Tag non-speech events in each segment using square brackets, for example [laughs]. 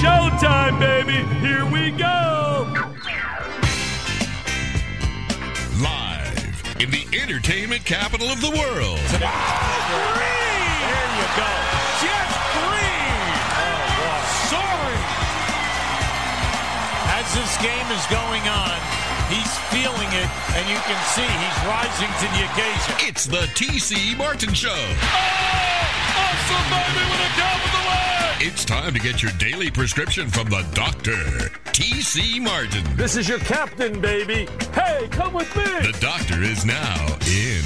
showtime, baby. Here we go. Live in the entertainment capital of the world. Green. There you go. Jeff Green. Oh, Soaring. As this game is going on, he's feeling it, and you can see he's rising to the occasion. It's the TC Martin Show. Oh, awesome, baby, It's time to get your daily prescription from the doctor, TC Martin. This is your captain, baby. Hey, come with me. The doctor is now in.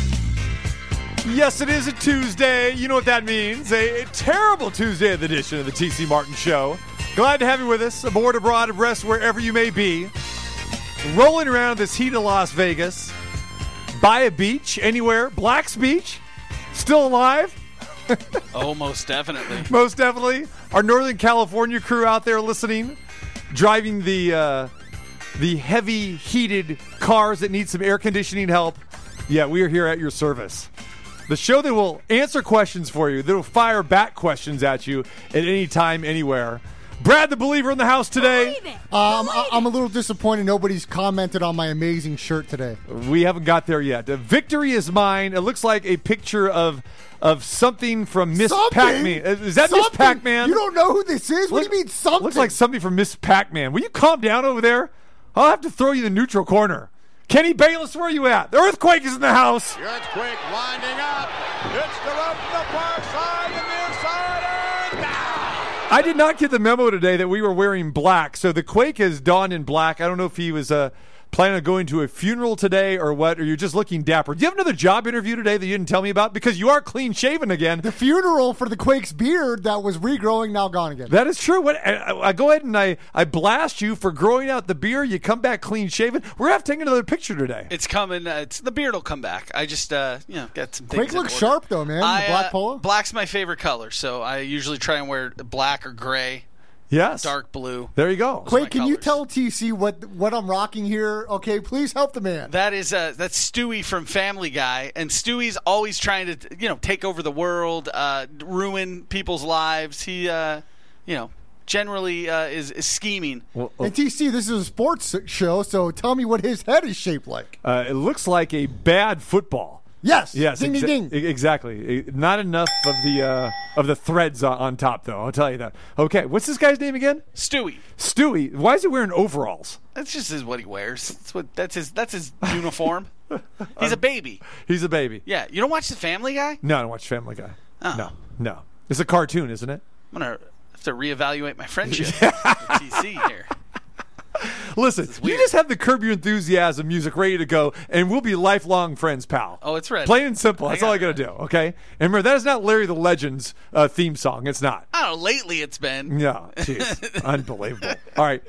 Yes, it is a Tuesday. You know what that means. A, a terrible Tuesday edition of the TC Martin Show. Glad to have you with us, aboard, abroad, abreast, wherever you may be. Rolling around this heat of Las Vegas. By a beach, anywhere. Black's Beach. Still alive? [laughs] Oh, most definitely. Most definitely. Our Northern California crew out there listening, driving the uh, the heavy heated cars that need some air conditioning help. Yeah, we are here at your service. The show that will answer questions for you, that will fire back questions at you at any time, anywhere. Brad, the believer in the house today. Um, I- I'm a little disappointed nobody's commented on my amazing shirt today. We haven't got there yet. Uh, victory is mine. It looks like a picture of of something from Miss Something? Pac-Man. Is that Miss Something? Pac-Man? You don't know who this is? What do you mean something? Looks like something from Miss Pac-Man. Will you calm down over there? I'll have to throw you in the neutral corner. Kenny Bayless, where are you at? The earthquake is in the house. The earthquake winding up. It's the rope to the far side and the inside and down. I did not get the memo today that we were wearing black. So the quake has dawned in black. I don't know if he was uh, planning on going to a funeral today or what, or you're just looking dapper. Do you have another job interview today that you didn't tell me about? Because you are clean shaven again. the funeral for the Quake's beard that was regrowing, now gone again. That is true. What I, I go ahead and I, I blast you for growing out the beard. You come back clean shaven. We're gonna have to take another picture today. It's coming. Uh, it's the beard will come back. I just, uh, you know, got some things. Quake looks sharp though, man. The I, black uh, polo. Black's my favorite color, so I usually try and wear black or gray, Yes. dark blue. There you go. Quake, my can you tell TC what what I'm rocking here? Okay, please help the man. That is uh, that's Stewie from Family Guy, and Stewie's always trying to, you know, take over the world, uh, ruin people's lives. He, uh, you know, generally uh, is, is scheming. Well, and TC, this is a sports show, so tell me what his head is shaped like. uh, it looks like a bad football. Yes. Yes, Ding, exa- ding, ding. Exactly. Not enough of the uh, of the threads on, on top, though. I'll tell you that. Okay, what's this guy's name again? Stewie. Stewie. Why is he wearing overalls? That's just is what he wears. That's what. That's his. That's his uniform. [laughs] He's a baby. He's a baby. Yeah. You don't watch the Family Guy? No, I don't watch Family Guy. Oh. No, no. It's a cartoon, isn't it? I'm gonna have to reevaluate my friendship [laughs] with TC here. Listen, you just have the Curb Your Enthusiasm music ready to go, and we'll be lifelong friends, pal. Oh, it's ready. Plain and simple. That's I all I got got to do. Okay. And remember, that is not Larry the Legend's uh, theme song. It's not. I don't know. Lately, it's been. Yeah, jeez, [laughs] unbelievable. All right,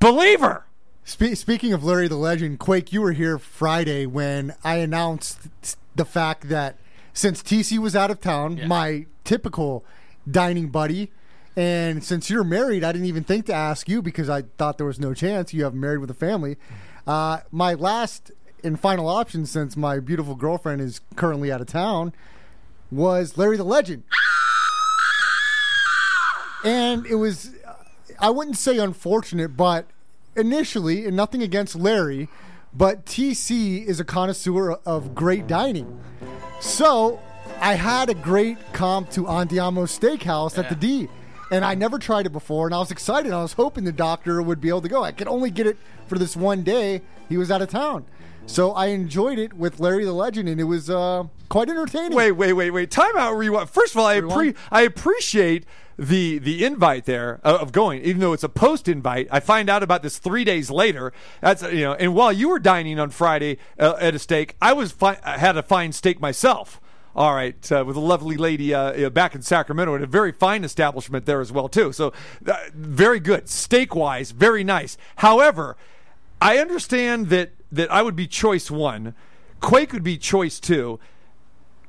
believer. Spe- speaking of Larry the Legend, Quake, you were here Friday when I announced the fact that since TC was out of town, my typical dining buddy, and since you're married, I didn't even think to ask you because I thought there was no chance you have married with a family. Uh, my last and final option, since my beautiful girlfriend is currently out of town, was Larry the Legend. And it was, I wouldn't say unfortunate, but initially, and nothing against Larry, but TC is a connoisseur of great dining. So I had a great comp to Andiamo Steakhouse at the D. And I never tried it before, and I was excited. I was hoping the doctor would be able to go. I could only get it for this one day. He was out of town. So I enjoyed it with Larry the Legend, and it was uh, quite entertaining. Wait, wait, wait, wait. Time out. Rewind. First of all, I, appre- I appreciate the the invite there uh, of going, even though it's a post invite. I find out about this three days later. That's you know. And while you were dining on Friday uh, at a steak, I was fi- I had a fine steak myself. All right, uh, with a lovely lady uh, uh, back in Sacramento at a very fine establishment there as well too. So uh, very good steak wise, very nice. However, I understand that that I would be choice one, Quake would be choice two.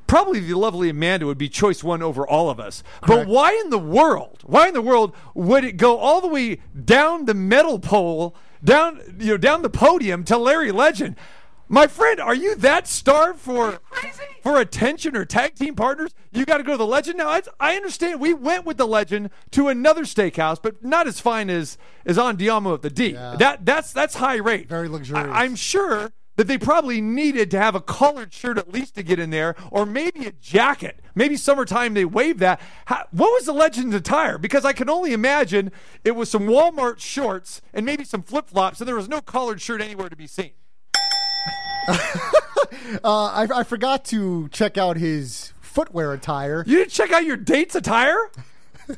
Probably the lovely Amanda would be choice one over all of us. But why in the world? Why in the world would it go all the way down the metal pole, down you know, down the podium to Larry Legend? My friend, are you that starved for for attention or tag team partners? You got to go to the legend. Now, I, I understand we went with the legend to another steakhouse, but not as fine as as Andiamo at the D. Yeah. That that's that's high rate. Very luxurious. I, I'm sure that they probably needed to have a collared shirt at least to get in there, or maybe a jacket. Maybe summertime they waive that. How, what was the legend's attire? Because I can only imagine it was some Walmart shorts and maybe some flip flops, and there was no collared shirt anywhere to be seen. [laughs] Uh, I, I forgot to check out his footwear attire. You didn't check out your date's attire? [laughs]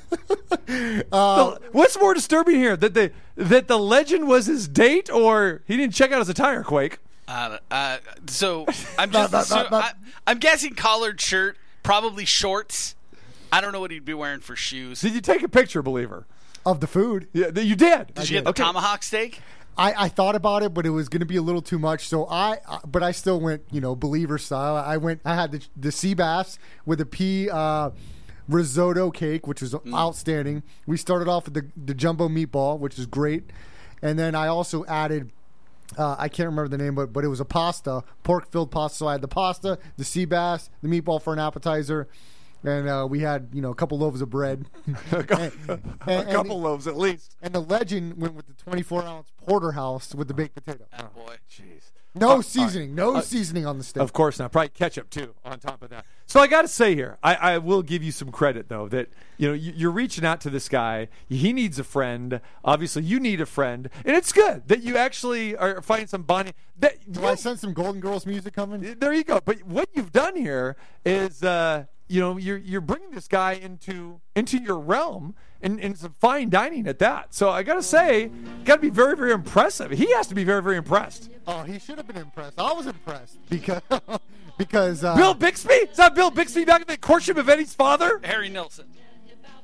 Uh, The- what's more disturbing here? That the that the legend was his date, or he didn't check out his attire, Quake? Uh, uh, so [laughs] I'm just not- so not- not- I, I'm guessing collared shirt, probably shorts. I don't know what he'd be wearing for shoes. Did you take a picture, believer? Of the food, Yeah, you did. Did you get the Okay. tomahawk steak? I, I thought about it, but it was going to be a little too much. So I, I- but I still went, you know, believer style. I went. I had the, the sea bass with a pea uh, risotto cake, which was outstanding. We started off with the the jumbo meatball, which is great, and then I also added. Uh, I can't remember the name, but but it was a pasta, pork filled pasta. So I had the pasta, the sea bass, the meatball for an appetizer, and uh, we had you know a couple loaves of bread. [laughs] a and- [laughs] couple loaves at least. And the legend went with the 24 ounce porterhouse with the baked potato. Oh, boy. Jeez. No seasoning, no seasoning on the steak. Of course not. Probably ketchup too on top of that. So I got to say here, I, I will give you some credit though that you know you- you're reaching out to this guy. He needs a friend. Obviously, you need a friend, and it's good that you actually are finding some bonding. That Do I sense some Golden Girls music coming? there you go. But what you've done here is, uh, you know, you're you're bringing this guy into into your realm and, and some fine dining at that. So I got to say, got to be very very impressive. He has to be very very impressed. Oh, he should have been impressed. I was impressed because [laughs] because uh, Bill Bixby is that Bill Bixby back in the courtship of Eddie's father? Harry Nilsson.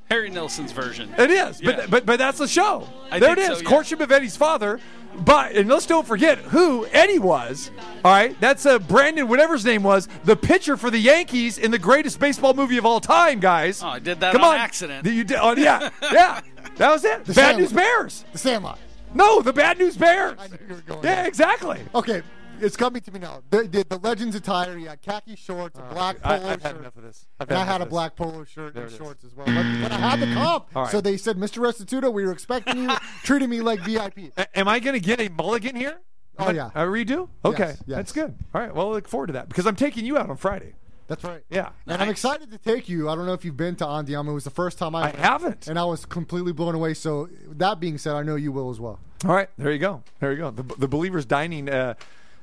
Harry Nilsson's version. It is, Yeah. but but but that's the show. I there it think is, so, yeah. courtship of Eddie's father. But and let's don't forget who Eddie was. All right, that's uh, Brandon, whatever his name was, the pitcher for the Yankees in the greatest baseball movie of all time, guys. Oh, I did that Come on on. accident. You did, oh, yeah, [laughs] yeah. That was it. The Bad Sandlot. News Bears. the Sandlot. No, the Bad News Bears. I knew you were going Yeah, there. exactly. Okay, it's coming to me now. The, the, the Legends attire. You had khaki shorts, a black I, polo I've had enough of this. I've And I had a black polo shirt There and it is. shorts as well. But, but I had the comp. Right. So they said, Mr. Restituto, we were expecting you, [laughs] treating me like VIP. A- Am I going to get a mulligan here? Oh, yeah. A redo? Okay, Yes, yes. that's good. All right, well, I look forward to that because I'm taking you out on Friday. That's right. Yeah. And I'm excited to take you. I don't know if you've been to Andiamo. It was the first time I, I haven't. And I was completely blown away. So that being said, I know you will as well. All right, there you go. There you go. The, the believers dining uh,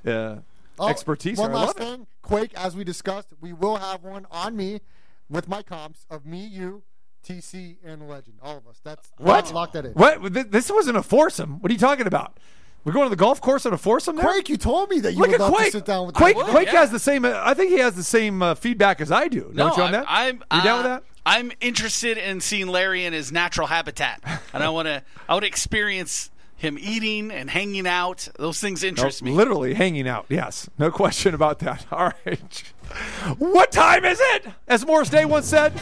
uh, Oh, expertise. One here. Last love it. thing, Quake. As we discussed, we will have one on me with my comps of me, you, TC, and Legend. All of us. That's What? Lock that in. What? This wasn't a foursome. What are you talking about? We're going to the golf course on a foursome there? Quake, you told me that you Look would love Quake. to sit down with Quake, me. Quake yeah. has the same. Uh, I think he has the same uh, feedback as I do. No, Don't you on I'm, that? I'm you down with uh, that? I'm interested in seeing Larry in his natural habitat, and I want to. I want to experience him eating and hanging out. Those things interest me. Literally hanging out. Yes, no question about that. [laughs] All right. What time is it? As Morris Day once said.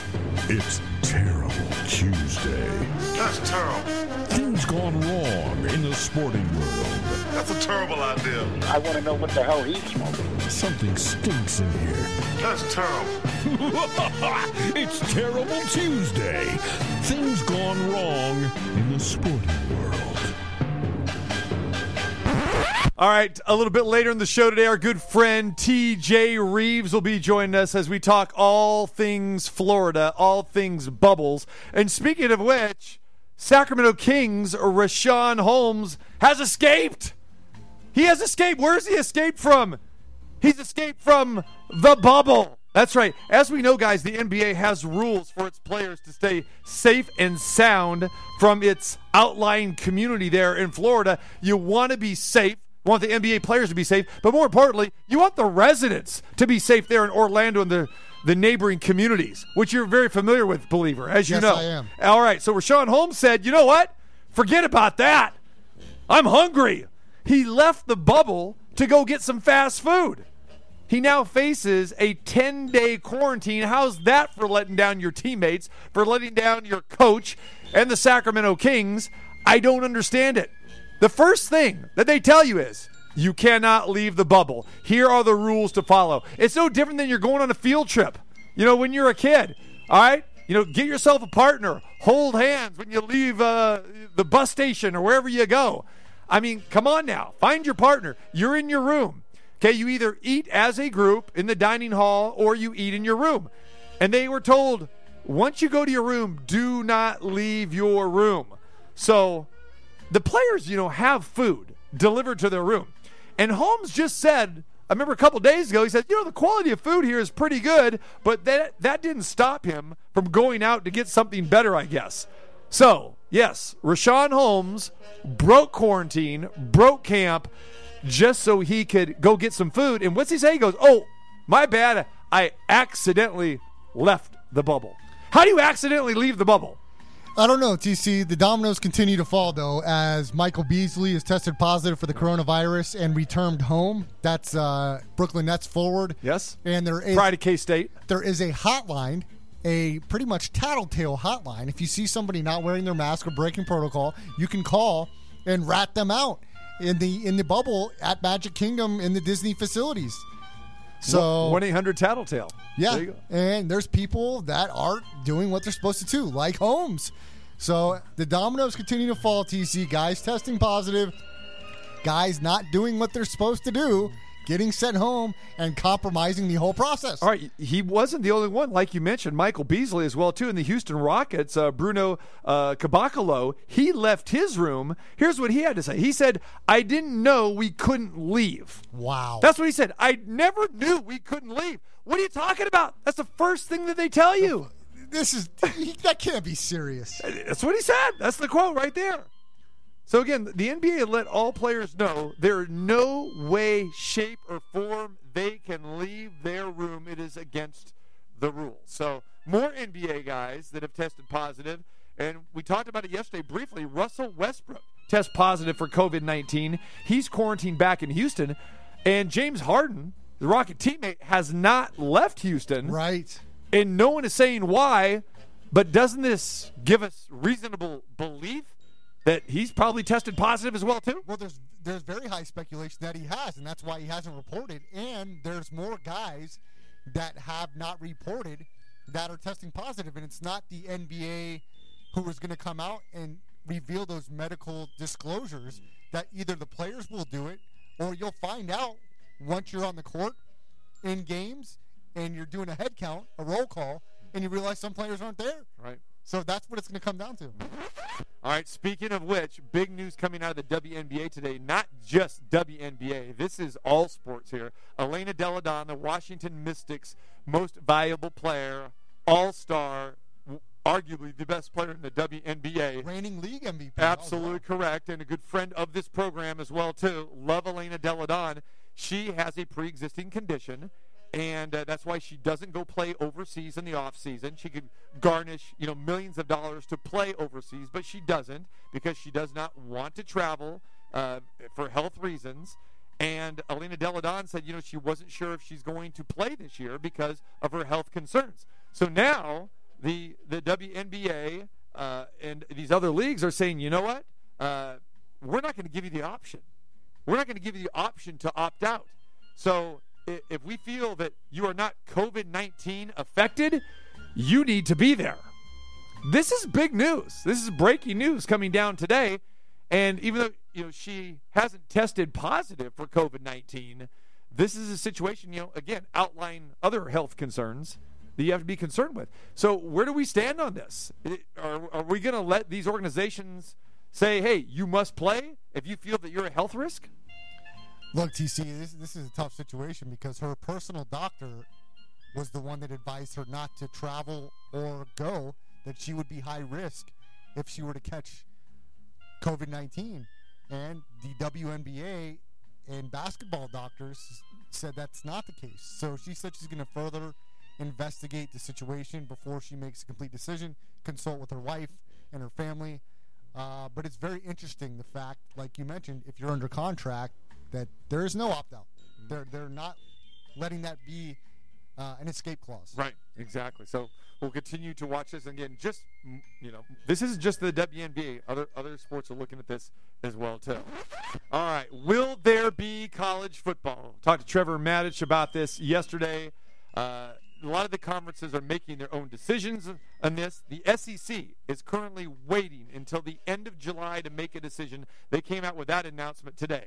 It's Terrible Tuesday. That's terrible. Things gone wrong in the sporting world. That's a terrible idea. I want to know what the hell he's smoking. Something stinks in here. That's terrible. [laughs] it's Terrible Tuesday. Things gone wrong in the sporting world. All right, a little bit later in the show today, our good friend TJ Rives will be joining us as we talk all things Florida, all things bubbles. And speaking of which, Sacramento Kings Richaun Holmes has escaped. He has escaped. Where's he escaped from? He's escaped from the bubble. That's right. As we know, guys, the NBA has rules for its players to stay safe and sound from its outlying community there in Florida. You want to be safe. Want the NBA players to be safe, but more importantly, you want the residents to be safe there in Orlando and the, the neighboring communities, which you're very familiar with, believer, as you Yes, know. I am. All right, so Richaun Holmes said, you know what? Forget about that. I'm hungry. He left the bubble to go get some fast food. He now faces a 10 day quarantine. How's that for letting down your teammates, for letting down your coach and the Sacramento Kings? I don't understand it. The first thing that they tell you is You cannot leave the bubble. Here are the rules to follow. It's no different than you're going on a field trip. You know, when you're a kid, all right? You know, get yourself a partner. Hold hands when you leave uh, the bus station or wherever you go. I mean, come on now. Find your partner. You're in your room. Okay, you either eat as a group in the dining hall or you eat in your room. And they were told, once you go to your room, do not leave your room. So the players, you know, have food delivered to their room. And Holmes just said, I remember a couple days ago, he said, you know, the quality of food here is pretty good, but that that didn't stop him from going out to get something better, I guess. So, yes, Richaun Holmes broke quarantine, broke camp, just so he could go get some food. And what's he say? He goes, Oh, my bad. I accidentally left the bubble. How do you accidentally leave the bubble? I don't know, TC. The dominoes continue to fall, though, as Michael Beasley is tested positive for the coronavirus and returned home. That's uh, Brooklyn Nets forward. Yes. And there is Pride of K State. there is a hotline, a pretty much tattletale hotline. If you see somebody not wearing their mask or breaking protocol, you can call and rat them out in the in the bubble at Magic Kingdom in the Disney facilities. So 1 800 Tattletale. yeah, There and there's people that aren't doing what they're supposed to do, like Holmes. So the dominoes continue to fall. TC guys testing positive, guys not doing what they're supposed to do, getting sent home, and compromising the whole process. All right, he wasn't the only one, like you mentioned. Michael Beasley as well too in the Houston Rockets. Uh, Bruno uh, Caboclo, he left his room. Here's what he had to say. He said, "I didn't know we couldn't leave." Wow. That's what he said. I never knew we couldn't leave. What are you talking about? That's the first thing that they tell you. this is that can't be serious. That's what he said. That's the quote right there. So again, the NBA let all players know there is no way, shape, or form they can leave their room. It is against the rules. So more NBA guys that have tested positive, and we talked about it yesterday briefly. Russell Westbrook test positive for COVID nineteen. He's quarantined back in Houston, and James Harden, the Rocket teammate, has not left Houston Right. and no one is saying why. But doesn't this give us reasonable belief that he's probably tested positive as well too? Well, there's there's very high speculation that he has, and that's why he hasn't reported. And there's more guys that have not reported that are testing positive, and it's not the NBA who is going to come out and reveal those medical disclosures. That either the players will do it, or you'll find out once you're on the court in games and you're doing a head count, a roll call, and you realize some players aren't there. Right. So that's what it's going to come down to. All right. Speaking of which, big news coming out of the WNBA today. Not just WNBA. This is all sports here. Elena Delle Donne, the Washington Mystics' most valuable player, All-Star, w- arguably the best player in the WNBA. Reigning league MVP. Absolutely correct, and a good friend of this program as well too. Love Elena Delle Donne. She has a pre-existing condition, and uh, that's why she doesn't go play overseas in the off season. She could garnish, you know, millions of dollars to play overseas, but she doesn't because she does not want to travel uh, for health reasons. And Elena Delle Donne said, you know, she wasn't sure if she's going to play this year because of her health concerns. So now the the WNBA uh, and these other leagues are saying, you know what? Uh, we're not going to give you the option. We're not going to give you the option to opt out. So if we feel that you are not COVID 19 affected, you need to be there. This is big news. This is breaking news coming down today. And even though you know she hasn't tested positive for COVID nineteen, this is a situation you know again outline other health concerns that you have to be concerned with. So where do we stand on this? Are, are we going to let these organizations say, "Hey, you must play if you feel that you're a health risk"? Look, TC, this, this is a tough situation because her personal doctor was the one that advised her not to travel or go, that she would be high risk if she were to catch COVID 19. And the WNBA and basketball doctors said that's not the case. So she said she's going to further investigate the situation before she makes a complete decision, consult with her wife and her family. Uh, but it's very interesting the fact, like you mentioned, if you're under contract, that there is no opt out. They're they're not letting that be uh, an escape clause. Right, exactly. So we'll continue to watch this. Again, just you know, this isn't just the WNBA. Other other sports are looking at this as well too. All right, will there be college football? Talked to Trevor Matich about this yesterday. Uh, a lot of the conferences are making their own decisions on this. The SEC is currently waiting until the end of July to make a decision. They came out with that announcement today.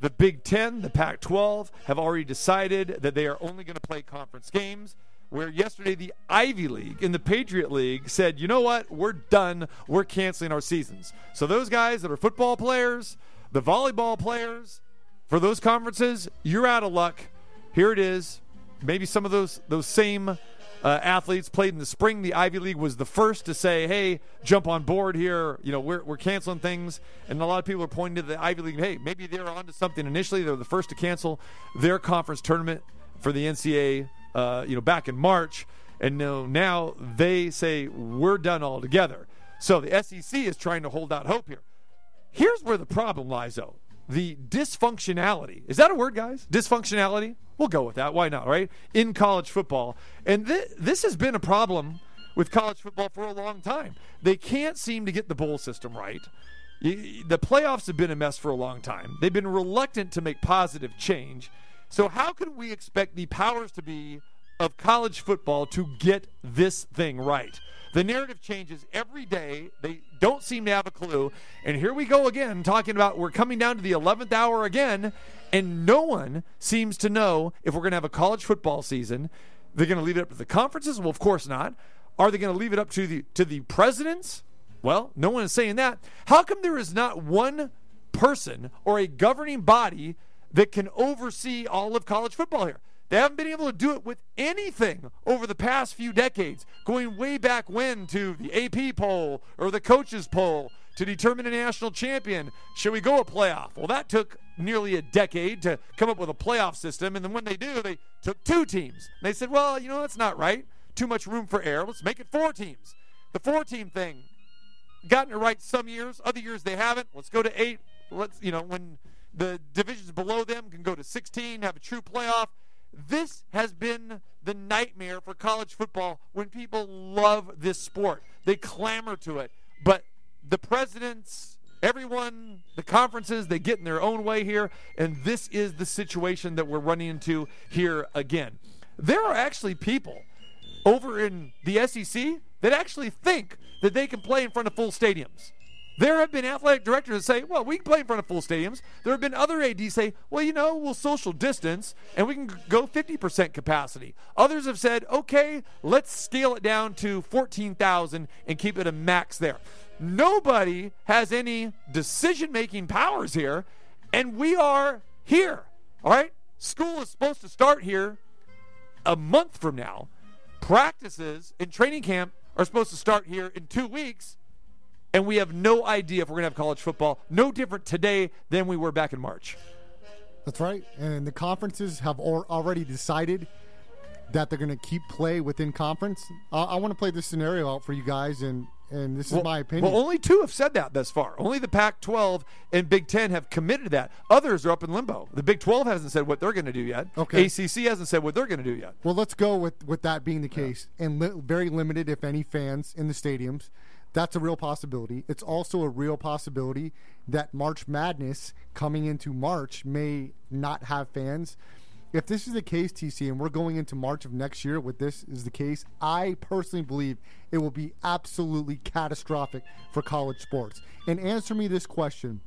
The Big Ten, the Pac 12 have already decided that they are only going to play conference games. Where yesterday the Ivy League and the Patriot League said, you know what, we're done, we're canceling our seasons. So those guys that are football players, the volleyball players, for those conferences, you're out of luck. Here it is. Maybe some of those those same uh, athletes played in the spring. The Ivy League was the first to say, "Hey, jump on board here." You know, we're we're canceling things, and a lot of people are pointing to the Ivy League. Hey, maybe they're onto something. Initially, they were the first to cancel their conference tournament for the NCAA. Uh, you know, back in March, and now now they say we're done altogether. So the SEC is trying to hold out hope here. Here's where the problem lies, though. The dysfunctionality. Is that a word, guys? Dysfunctionality? We'll go with that. Why not, right? In college football. And th- this has been a problem with college football for a long time. They can't seem to get the bowl system right. The playoffs have been a mess for a long time. They've been reluctant to make positive change. So, how can we expect the powers to be of college football to get this thing right? The narrative changes every day. They don't seem to have a clue. And here we go again, talking about we're coming down to the 11th hour again, and no one seems to know if we're going to have a college football season. They're going to leave it up to the conferences? Well, of course not. Are they going to leave it up to the to the presidents? Well, no one is saying that. How come there is not one person or a governing body that can oversee all of college football here? They haven't been able to do it with anything over the past few decades, going way back when to the AP poll or the coaches poll to determine a national champion. Should we go a playoff? Well, that took nearly a decade to come up with a playoff system. And then when they do, they took two teams. And they said, well, you know, that's not right. Too much room for error. Let's make it four teams. The four team thing, gotten it right some years, other years they haven't. Let's go to eight. Let's, you know, when the divisions below them can go to 16, have a true playoff. This has been the nightmare for college football when people love this sport. They clamor to it. But the presidents, everyone, the conferences, they get in their own way here. And this is the situation that we're running into here again. There are actually people over in the SEC that actually think that they can play in front of full stadiums. There have been athletic directors that say, well, we can play in front of full stadiums. There have been other ADs say, well, you know, we'll social distance and we can go 50% capacity. Others have said, okay, let's scale it down to 14,000 and keep it a max there. Nobody has any decision making powers here, and we are here. All right? School is supposed to start here a month from now. Practices and training camp are supposed to start here in two weeks and we have no idea if we're going to have college football. No different today than we were back in March. That's right. And the conferences have al- already decided that they're going to keep play within conference. Uh, I want to play this scenario out for you guys, and and this is my opinion. Well, only two have said that thus far. Only the Pac 12 and Big Ten have committed to that. Others are up in limbo. The Big 12 hasn't said what they're going to do yet. Okay. ACC hasn't said what they're going to do yet. Well, let's go with, with that being the case, and li- very limited, if any, fans in the stadiums. That's a real possibility. It's also a real possibility that March Madness coming into March may not have fans. If this is the case, TC, and we're going into March of next year with this is the case, I personally believe it will be absolutely catastrophic for college sports. And answer me this question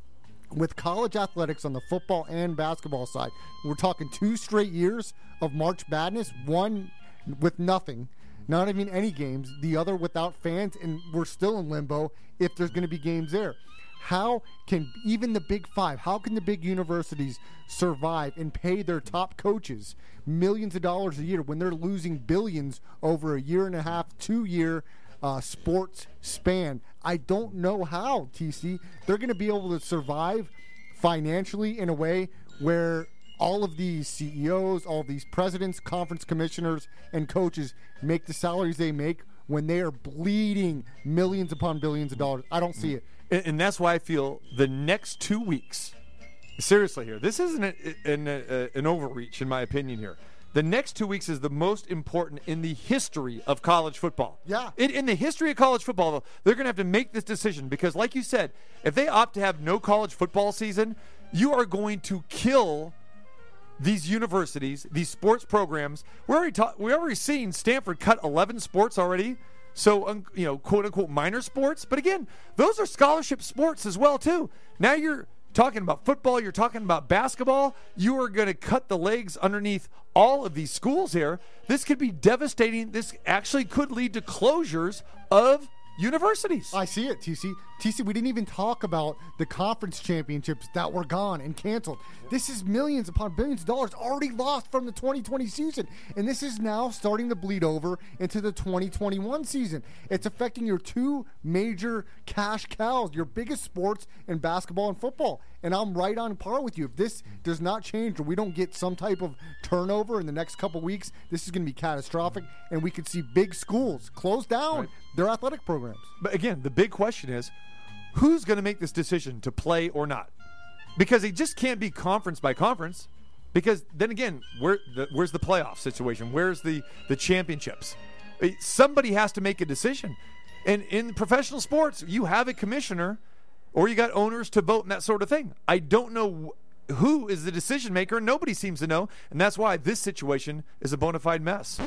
with college athletics on the football and basketball side, we're talking two straight years of March Madness, one with nothing, not even any games, the other without fans, and we're still in limbo if there's going to be games there. How can even the Big Five, how can the big universities survive and pay their top coaches millions of dollars a year when they're losing billions over a year and a half, two year uh, sports span? I don't know how, TC. They're going to be able to survive financially in a way where all of these CEOs, all these presidents, conference commissioners, and coaches make the salaries they make when they are bleeding millions upon billions of dollars. I don't see it. And, and that's why I feel the next two weeks, seriously here, this isn't a, an, a, an overreach, in my opinion, here. the next two weeks is the most important in the history of college football. Yeah. In, in the history of college football, they're going to have to make this decision because, like you said, if they opt to have no college football season, you are going to kill these universities, these sports programs. We're already ta- we're already seeing Stanford cut 11 sports already. So um, you know, quote unquote minor sports, but again, those are scholarship sports as well too. Now you're talking about football, you're talking about basketball. You are going to cut the legs underneath all of these schools here. This could be devastating. This actually could lead to closures of universities. I see it, TC. TC, we didn't even talk about the conference championships that were gone and canceled. This is millions upon billions of dollars already lost from the 2020 season. And this is now starting to bleed over into the 2021 season. It's affecting your two major cash cows, your biggest sports in basketball and football. And I'm right on par with you. If this does not change or we don't get some type of turnover in the next couple weeks, this is going to be catastrophic. And we could see big schools close down their athletic programs. But again, the big question is who's going to make this decision to play or not? Because it just can't be conference by conference. Because then again, where the, where's the playoff situation? Where's the the championships? Somebody has to make a decision. And in professional sports, you have a commissioner or you got owners to vote and that sort of thing. I don't know who is the decision maker. Nobody seems to know. And that's why this situation is a bona fide mess.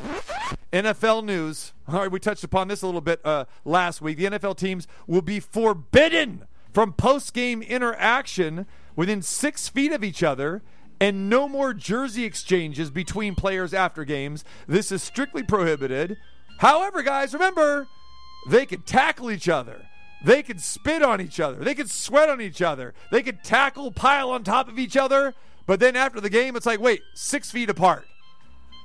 NFL news. All right, we touched upon this a little bit uh, last week. The NFL teams will be forbidden from post game interaction within six feet of each other. And no more jersey exchanges between players after games. This is strictly prohibited. However, guys, remember, they could tackle each other. They could spit on each other. They could sweat on each other. They could tackle, pile on top of each other. But then after the game, it's like, wait, six feet apart.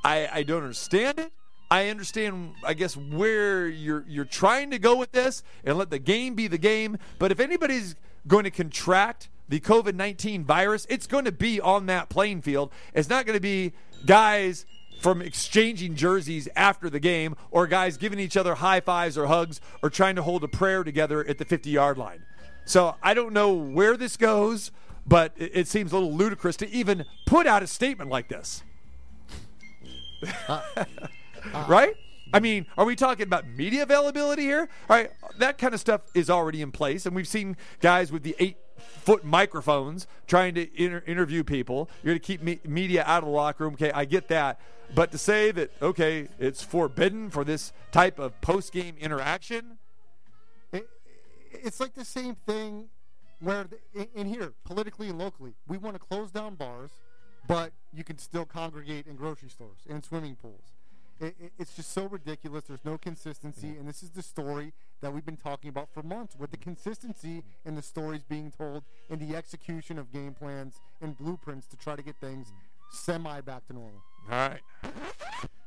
I, I don't understand it. I understand, I guess, where you're you're trying to go with this and let the game be the game. But if anybody's going to contract the COVID nineteen virus, it's going to be on that playing field. It's not going to be guys from exchanging jerseys after the game or guys giving each other high fives or hugs or trying to hold a prayer together at the 50 yard line. So I don't know where this goes, but it, it seems a little ludicrous to even put out a statement like this. [laughs] Uh, [laughs] right? I mean, are we talking about media availability here? All right, that kind of stuff is already in place, and we've seen guys with the eight foot microphones trying to inter- interview people. You're going to keep me- media out of the locker room. Okay, I get that. But to say that, okay, it's forbidden for this type of post game interaction, It, it's like the same thing where the, in here, politically and locally, we want to close down bars, but you can still congregate in grocery stores and swimming pools. It, it, it's just so ridiculous. There's no consistency, and this is the story that we've been talking about for months. With the consistency in the stories being told, and the execution of game plans and blueprints to try to get things semi back to normal. All right.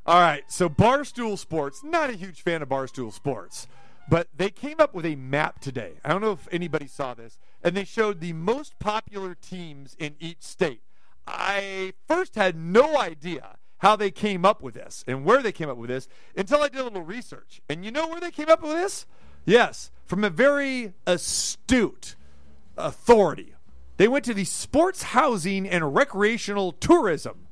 All right. So Barstool Sports, not a huge fan of Barstool Sports, but they came up with a map today. I don't know if anybody saw this, and they showed the most popular teams in each state. I first had no idea how they came up with this and where they came up with this until I did a little research. And you know where they came up with this? Yes, from a very astute authority. They went to the Sports Housing and Recreational Tourism.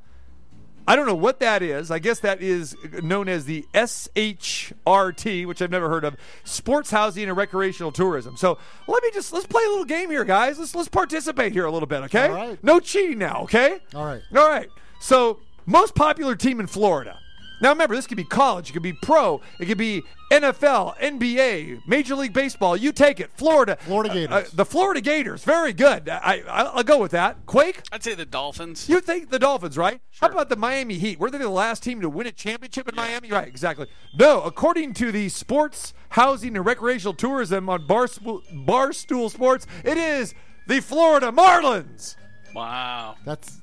I don't know what that is. I guess that is known as the SHRT, which I've never heard of. Sports Housing and Recreational Tourism. So let me just let's play a little game here, guys. Let's let's participate here a little bit, okay? All right. No cheating now, okay? All right. All right. So most popular team in Florida. Now remember, this could be college, it could be pro, it could be NFL, NBA, Major League Baseball. You take it, Florida. Florida Uh, Gators. uh, the Florida Gators, very good. I, I I'll go with that. Quake. I'd say the Dolphins. You think the Dolphins, right? How about the Miami Heat? Were they the last team to win a championship in Miami? Right, exactly. No, according to the Sports Housing and Recreational Tourism on Barstool, Barstool Sports, it is the Florida Marlins. wow. That's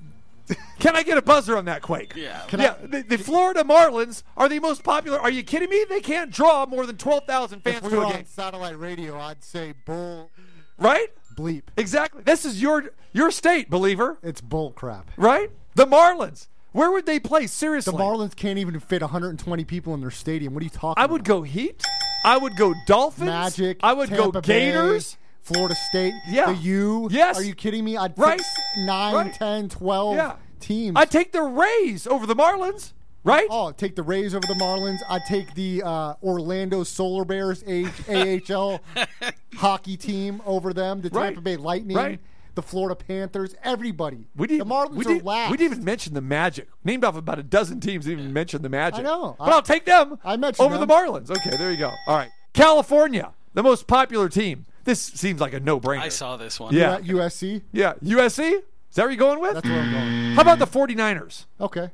Can I get a buzzer on that, Quake? Yeah. Can yeah, I- the, the Florida Marlins are the most popular. Are you kidding me? They can't draw more than 12,000 fans if we to were a on game. satellite radio, I'd say bull Right? bleep. Exactly. This is your your state, believer. It's bull crap. Right? The Marlins. Where would they play? Seriously. The Marlins can't even fit 120 people in their stadium. What are you talking I about? would go Heat. I would go Dolphins. Magic. I would Tampa go Bay, Gators. Florida State. Yeah. The U. Yes. Are you kidding me? I'd Right. pick 9, Right. 10, 12. Yeah. teams. I take the Rays over the Marlins, right? Oh, take the Rays over the Marlins. I take the uh, Orlando Solar Bears [laughs] A- AHL [laughs] hockey team over them. The Right. Tampa Bay Lightning, Right. the Florida Panthers. Everybody. We didn't, the Marlins we are didn't, last. We didn't even mention the Magic. Named off about a dozen teams. Didn't even mention the Magic. I know. But I- I, will take them I mentioned over them. the Marlins. Okay, there you go. All right. California, the most popular team. This seems like a no-brainer. I saw this one. Yeah. U- USC. Yeah. USC? Is that where you're going with? That's where I'm going. How about the 49ers? Okay.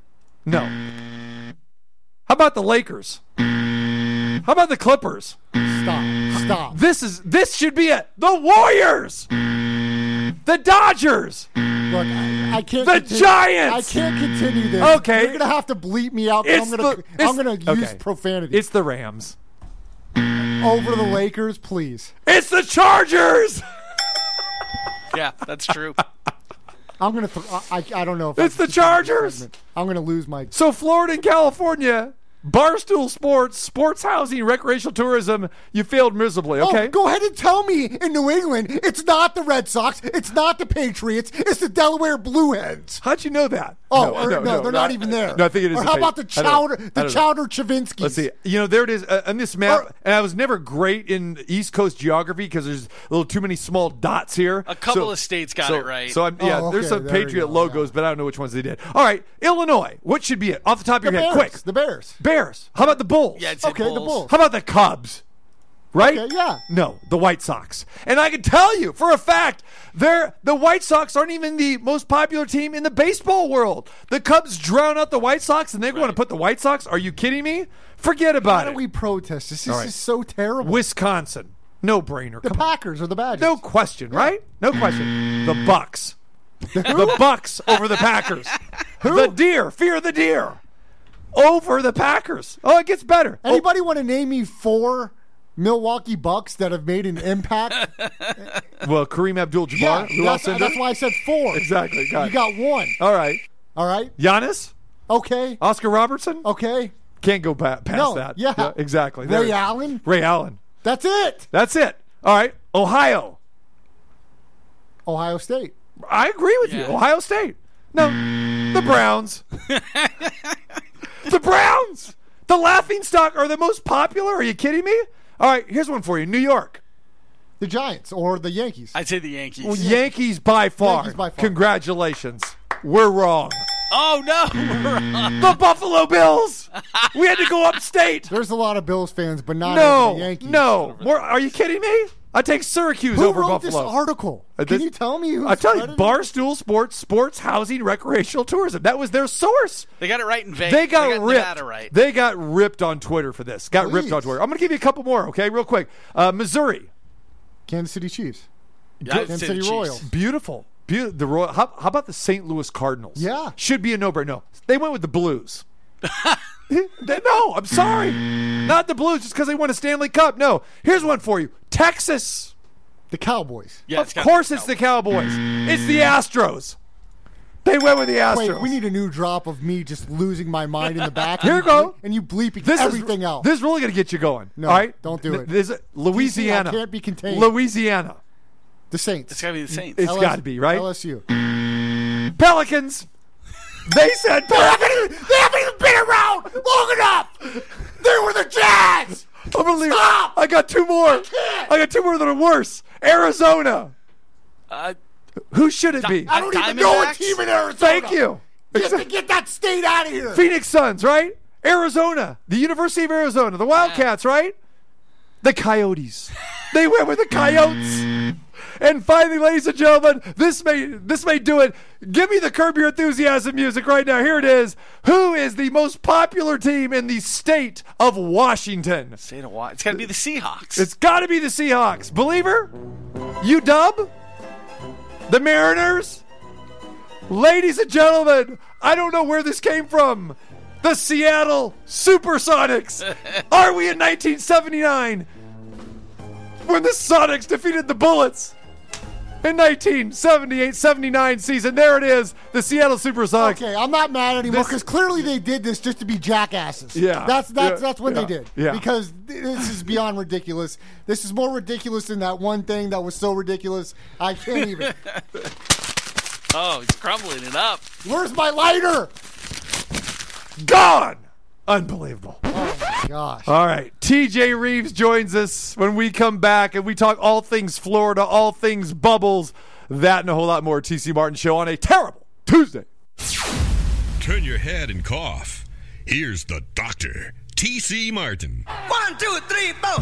No. How about the Lakers? How about the Clippers? Stop. Stop. This is this should be it. The Warriors. The Dodgers. Look, I, I can't. The continue- Giants! I can't continue this. Okay. You're gonna have to bleep me out. It's I'm gonna. the- I'm gonna use okay. profanity. It's the Rams. Over the Lakers, please. It's the Chargers. [laughs] Yeah, that's true. I'm gonna. Th- I, I I don't know if It's I the Chargers. I'm gonna lose my. So Florida and California, Barstool Sports, sports housing, recreational tourism, you failed miserably, okay? Oh, go ahead and tell me in New England, it's not the Red Sox, it's not the Patriots, it's the Delaware Blue Hens. How'd you know that? Oh, or- no, they're not I- even there. No, I think it is. Or how Patri- about the I don't know. Chowder, the. Chowder Chavinsky? Let's see. You know, there it is uh, on this map, Or- and I was never great in East Coast geography because there's a little too many small dots here. A couple So- of states got so- it right. So I'm, yeah, Oh, there's some there Patriot go, logos, but I don't know which ones they did. All right, Illinois. What should be it off the top of The your head? Quick. The Bears. Bears. How about the Bulls? Yeah, I'd say Okay, the Bulls. Bulls. How about the Cubs? Right? Okay, yeah. No, the White Sox. And I can tell you for a fact, they're the White Sox aren't even the most popular team in the baseball world. The Cubs drown out the White Sox and they want to put the White Sox? Are you kidding me? Forget about it. Why about don't we protest? This, this right. is so terrible. Wisconsin. No brainer. the Come on. Packers or the Badgers? No question, right? No question. The Bucks. the Bucks over the Packers. [laughs] The deer. Fear the deer. Over the Packers. Oh, it gets better. Oh, Anybody want to name me four Milwaukee Bucks that have made an impact? [laughs] well, Kareem Abdul-Jabbar. yeah, Lou that's, that's why I said four. [laughs] Exactly. Got You it. got one. All right. All right. Giannis. Okay. Oscar Robertson. Okay. Can't go pa- past No. that. Yeah. exactly. Ray There- Allen. Ray Allen. That's it. That's it. All right. Ohio. Ohio State. I agree with you. Ohio State. No, the Browns. [laughs] the Browns. The laughing stock are the most popular. Are you kidding me? All right, here's one for you. New York. The Giants or the Yankees. I'd say the Yankees. Well, Yankees by far. Yankees by far. Congratulations. We're wrong. oh no! The Buffalo Bills. We had to go upstate. There's a lot of Bills fans, but not over No, the Yankees. no. More, are you kidding me? I take Syracuse over Buffalo. Who over wrote Buffalo. this article? Can this- you tell me who? I tell you, Barstool Sports, sports, housing, recreational tourism. That was their source. they got it right in Vegas. They got, ripped. Right. They got ripped on Twitter for this. Got ripped on Twitter. I'm going to give you a couple more, okay, real quick. Uh, Missouri, Kansas City Chiefs. Yeah, Kansas say City the Chiefs. Royals. beautiful. Beau- the Royal. How, how about the St. Louis Cardinals? Yeah. should be a no-brainer. No, they went with the Blues. [laughs] They- no, I'm sorry, not the Blues, just because they won a Stanley Cup. No, here's one for you: Texas. The Cowboys. Yeah, of it's course, be it's the Cowboys. It's the Astros. They went with the Astros. Wait, we need a new drop of me just losing my mind in the back. Here and you go. And you bleeping this everything is, else. This is really going to get you going. No, all right, don't do it. This is Louisiana. can't be contained. Louisiana. the Saints. It's gotta be the Saints. It's LS got to be right. LSU. Pelicans. They said Pelicans. They haven't even been around long enough. They were the Jazz. I'm gonna leave. I got two more. I, got two more that are worse. Arizona. Uh, Who should it be? I don't even know a team in Arizona. Thank you. Get, get that state out of here. Phoenix Suns, right? Arizona, the University of Arizona, the Wildcats, right? The Coyotes. They went with the Coyotes. And finally, ladies and gentlemen, this may this may do it. Give me the Curb Your Enthusiasm music right now. Here it is. Who is the most popular team in the state of Washington? State of Wa- It's gotta be the Seahawks. It's got to be the Seahawks. Believer? you dub, The Mariners? Ladies and gentlemen, I don't know where this came from. The Seattle Supersonics. [laughs] Are we in 1979 when the Sonics defeated the Bullets? In 1978-79 season, there it is, the Seattle Supersonics. Okay, I'm not mad anymore because clearly they did this just to be jackasses. Yeah. that's that's Yeah. that's what Yeah. they did. Yeah. because this is beyond ridiculous. This is more ridiculous than that one thing that was so ridiculous. I can't even. [laughs] Oh, he's crumbling it up. Where's my lighter? Gone. Unbelievable. Oh, Gosh. All right. TJ Rives joins us when we come back and we talk all things Florida, all things bubbles, that and a whole lot more. TC Martin Show on a terrible Tuesday. Turn your head and cough. Here's the doctor, T.C. Martin. One, two, three, four.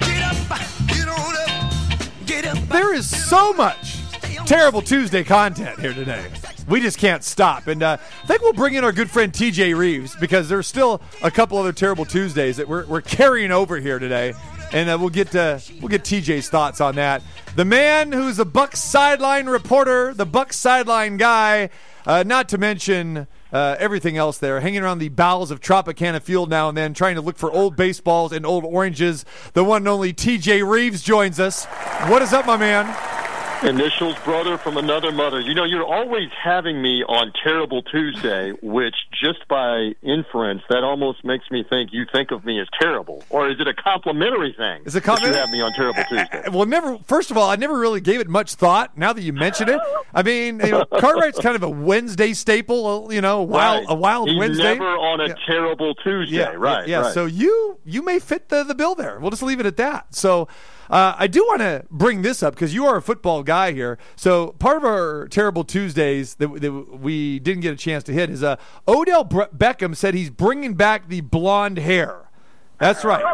Get up, get on up, get up. There is so much terrible Tuesday content here today. We just can't stop. And uh, I think we'll bring in our good friend TJ Rives because there's still a couple other terrible Tuesdays that we're, we're carrying over here today. And uh, we'll get uh, we'll get TJ's thoughts on that. The man who's a Buck sideline reporter, the Buck sideline guy, uh, not to mention uh, everything else there, hanging around the bowels of Tropicana Field now and then, trying to look for old baseballs and old oranges. The one and only TJ Rives joins us. What is up, my man? Initials brother from another mother. You know, you're always having me on Terrible Tuesday, which just by inference, that almost makes me think you think of me as terrible. Or is it a complimentary thing? Is it that you have me on Terrible eh, eh, Tuesday? Eh, well, never. First of all, I never really gave it much thought. Now that you mention it, I mean, you know, Cartwright's kind of a Wednesday staple. You know, wild Right. a wild He's Wednesday. never on a Yeah. Terrible Tuesday, yeah, right? Yeah. right. So you you may fit the the bill there. We'll just leave it at that. So. Uh, I do want to bring this up because you are a football guy here. So part of our terrible Tuesdays that, that we didn't get a chance to hit is uh, Odell Bre- Beckham said he's bringing back the blonde hair. That's right.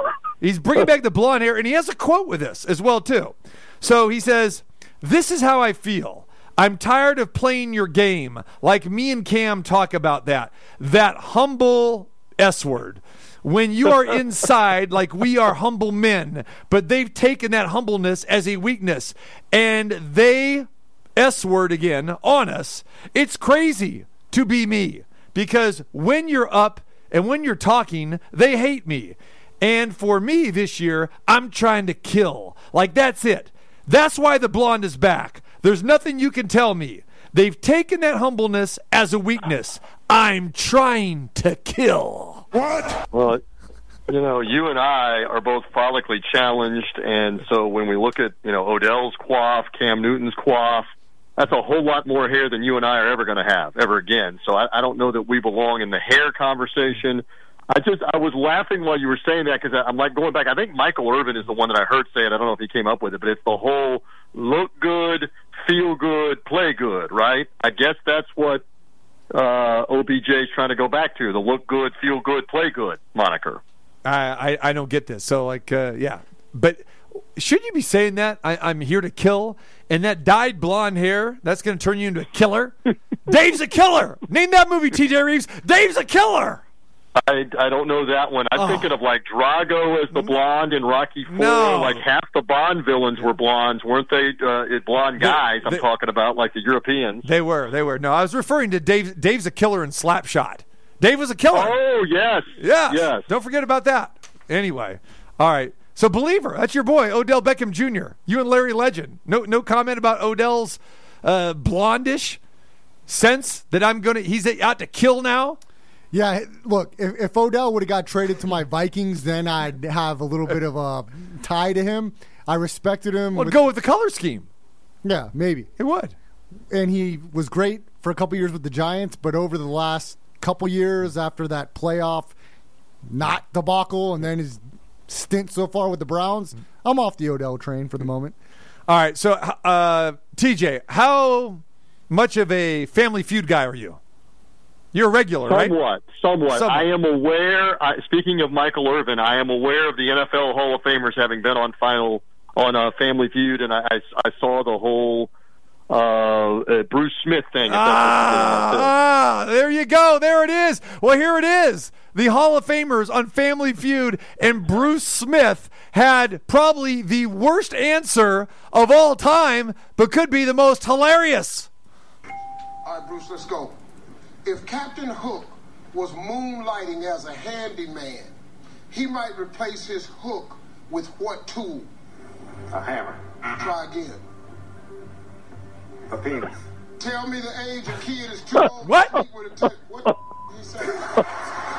He's bringing back the blonde hair, and he has a quote with this as well too. So he says, "This is how I feel. I'm tired of playing your game. Like me and Cam talk about that. That humble S word." When you are inside, like we are humble men, but they've taken that humbleness as a weakness, and they S word again on us. It's crazy to be me because when you're up and when you're talking, they hate me. And for me this year, I'm trying to kill. Like that's it. That's why the blonde is back. There's nothing you can tell me. They've taken that humbleness as a weakness. I'm trying to kill. What? Well, you know, you and I are both follically challenged, and so when we look at you know Odell's quaff, Cam Newton's quaff, that's a whole lot more hair than you and I are ever going to have ever again. So I, I don't know that we belong in the hair conversation. I just I was laughing while you were saying that because I'm like going back. I think Michael Irvin is the one that I heard say it. I don't know if he came up with it, but it's the whole look good, feel good, play good, right? I guess that's what uh, OBJ is trying to go back to the look good, feel good, play good moniker. I, I, I don't get this. So like uh, yeah, but should you be saying that I, I'm here to kill? And that dyed blonde hair that's going to turn you into a killer. [laughs] Dave's a killer. Name that movie, T.J. Rives. Dave's a killer. I, I don't know that one. I'm Oh. thinking of like Drago as the blonde in Rocky Four. No. Like half the Bond villains were blondes, weren't they? Uh, blonde They- guys. I'm talking about like the Europeans. They were. They were. No, I was referring to Dave. Dave's a killer in Slapshot. Dave was a killer. Oh yes, Yeah. yes. Don't forget about that. Anyway, all right. So believer, that's your boy Odell Beckham Jr. You and Larry Legend. No, no comment about Odell's uh, blondish sense that I'm gonna. He's out to kill now. Yeah, look, if, if Odell would have got traded to my Vikings, then I'd have a little bit of a tie to him. I respected him. Would with- go with the color scheme. yeah, maybe. It would. And he was great for a couple years with the Giants, but over the last couple years after that playoff not debacle and then his stint so far with the Browns, I'm off the Odell train for the moment. All right. So, uh, TJ, how much of a Family Feud guy are you? You're a regular, right? Somewhat, somewhat. Somewhat. I am aware. I, speaking of Michael Irvin, I am aware of the NFL Hall of Famers having been on final on uh, Family Feud, and I, I, I saw the whole uh, uh, Bruce Smith thing. if that's what Ah, ah, there you go. There it is. Well, here it is. The Hall of Famers on Family Feud, and Bruce Smith had probably the worst answer of all time, but could be the most hilarious. All right, Bruce, let's go. If Captain Hook was moonlighting as a handyman, he might replace his hook with what tool? A hammer. Mm-hmm. Try again. A penis. Tell me the age a kid is too old What? to sleep with a t- What [laughs]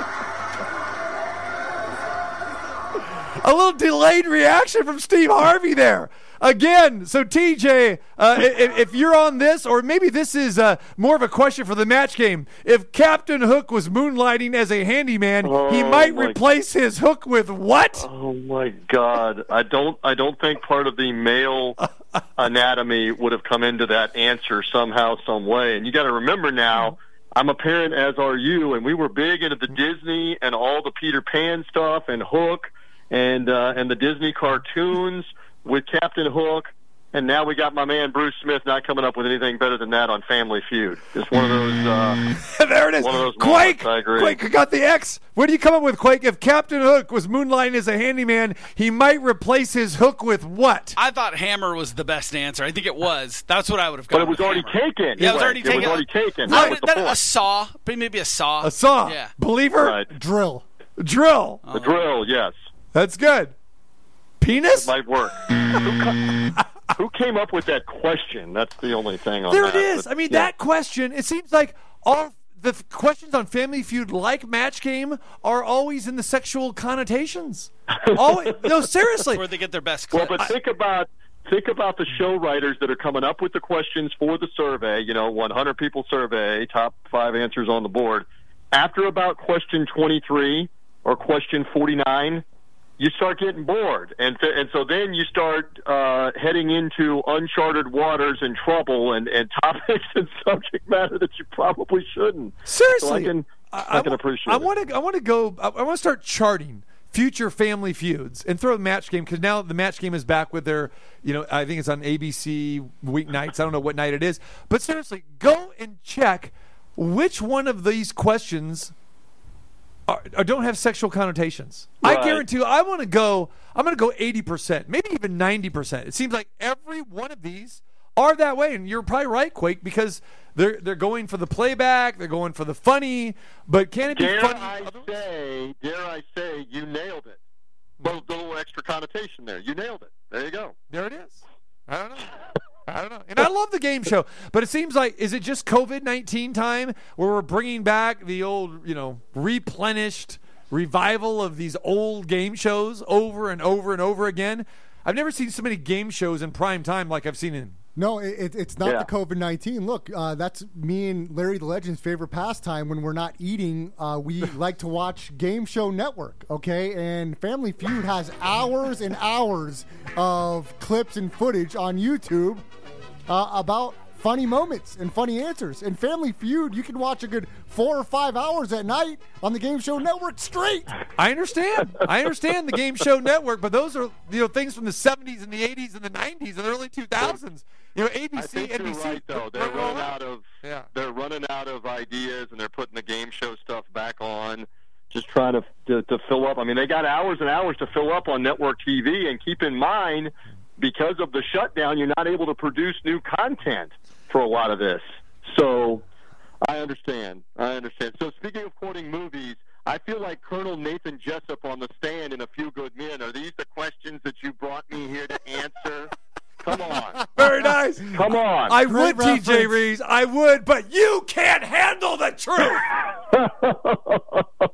A little delayed reaction from Steve Harvey there. again. So TJ, uh, if, if you're on this, or maybe this is uh, more of a question for the match game. If Captain Hook was moonlighting as a handyman, he Oh, might my- replace his hook with what? Oh my God! I don't. I don't think part of the male [laughs] anatomy would have come into that answer somehow, some way. And you got to remember now, I'm a parent, as are you, and we were big into the Disney and all the Peter Pan stuff and Hook and uh, and the Disney cartoons with Captain Hook. And now we got my man Bruce Smith not coming up with anything better than that on Family Feud. It's one of those. Uh, [laughs] there it is. One of those Quake. moments, I agree. Quake got the X. What do you come up with, Quake? If Captain Hook was moonlighting as a handyman, he might replace his hook with what? I thought hammer was the best answer. I think it was. That's what I would have got. but it was already hammer. taken. Yeah, it was Right. already It taken. was already taken. I That would- was that- a saw, but maybe a saw. A saw. Yeah. Believer. Right. Drill. Drill. The drill, yes. That's good. Penis. might work. [laughs] who, came up with that question? That's the only thing on There that. it is. But, I mean, yeah. that question. It seems like all the questions on Family Feud, like Match Game, are always in the sexual connotations. [laughs] Always. no, seriously. Where they get their best Well, but think about think about the show writers that are coming up with the questions for the survey. You know, 100 people survey, top five answers on the board. After about question 23 or question 49, you start getting bored, and th- and so then you start uh, heading into uncharted waters and trouble and, and topics [laughs] and subject matter that you probably shouldn't. Seriously, so I can I, can appreciate. I want to. I want to go. I, I want to start charting future family feuds and throw the match game because now the match game is back with their. You know, I think it's on ABC weeknights. I don't know what night it is, but seriously, go and check which one of these questions are, or don't have sexual connotations. I guarantee you, I want to go. I'm going to go 80 percent, maybe even 90 percent. It seems like every one of these are that way, and you're probably right, Quake, because they're they're going for the playback, they're going for the funny. But can it be Dare funny? I say, dare I say, you nailed it. Little, little extra connotation there. You nailed it. There you go. There it is. I don't know. [laughs] I don't know. And I love the game show, but it seems like is it just COVID nineteen time where we're bringing back the old, you know, replenished revival of these old game shows over and over and over again? I've never seen so many game shows in prime time like I've seen in. No, it, it- it's not Yeah. the COVID nineteen. Look, uh, that's me and Larry the Legend's favorite pastime. When we're not eating, uh, we [laughs] like to watch Game Show Network. Okay, and Family Feud has hours and hours of clips and footage on YouTube uh, about funny moments and funny answers. And Family Feud, you can watch a good four or five hours at night on the Game Show Network straight. I understand. I understand the game show network, but those are you know things from the '70s and the '80s and the '90s and the early 2000s. You know, ABC, I think NBC. you're right, though. They're bring it running out of Yeah. they're running out of ideas, and they're putting the game show stuff back on. Just trying to, to to fill up. I mean, they got hours and hours to fill up on network TV, and keep in mind, because of the shutdown, you're not able to produce new content for a lot of this. So, I understand. I understand. So, speaking of quoting movies. I feel like Colonel Nathan Jessup on the stand in A Few Good Men. Are these the questions that you brought me here to answer? Come on. [laughs] Very nice. Come on. I Great would, TJ reference. Rives. I would, but you can't handle the truth. [laughs]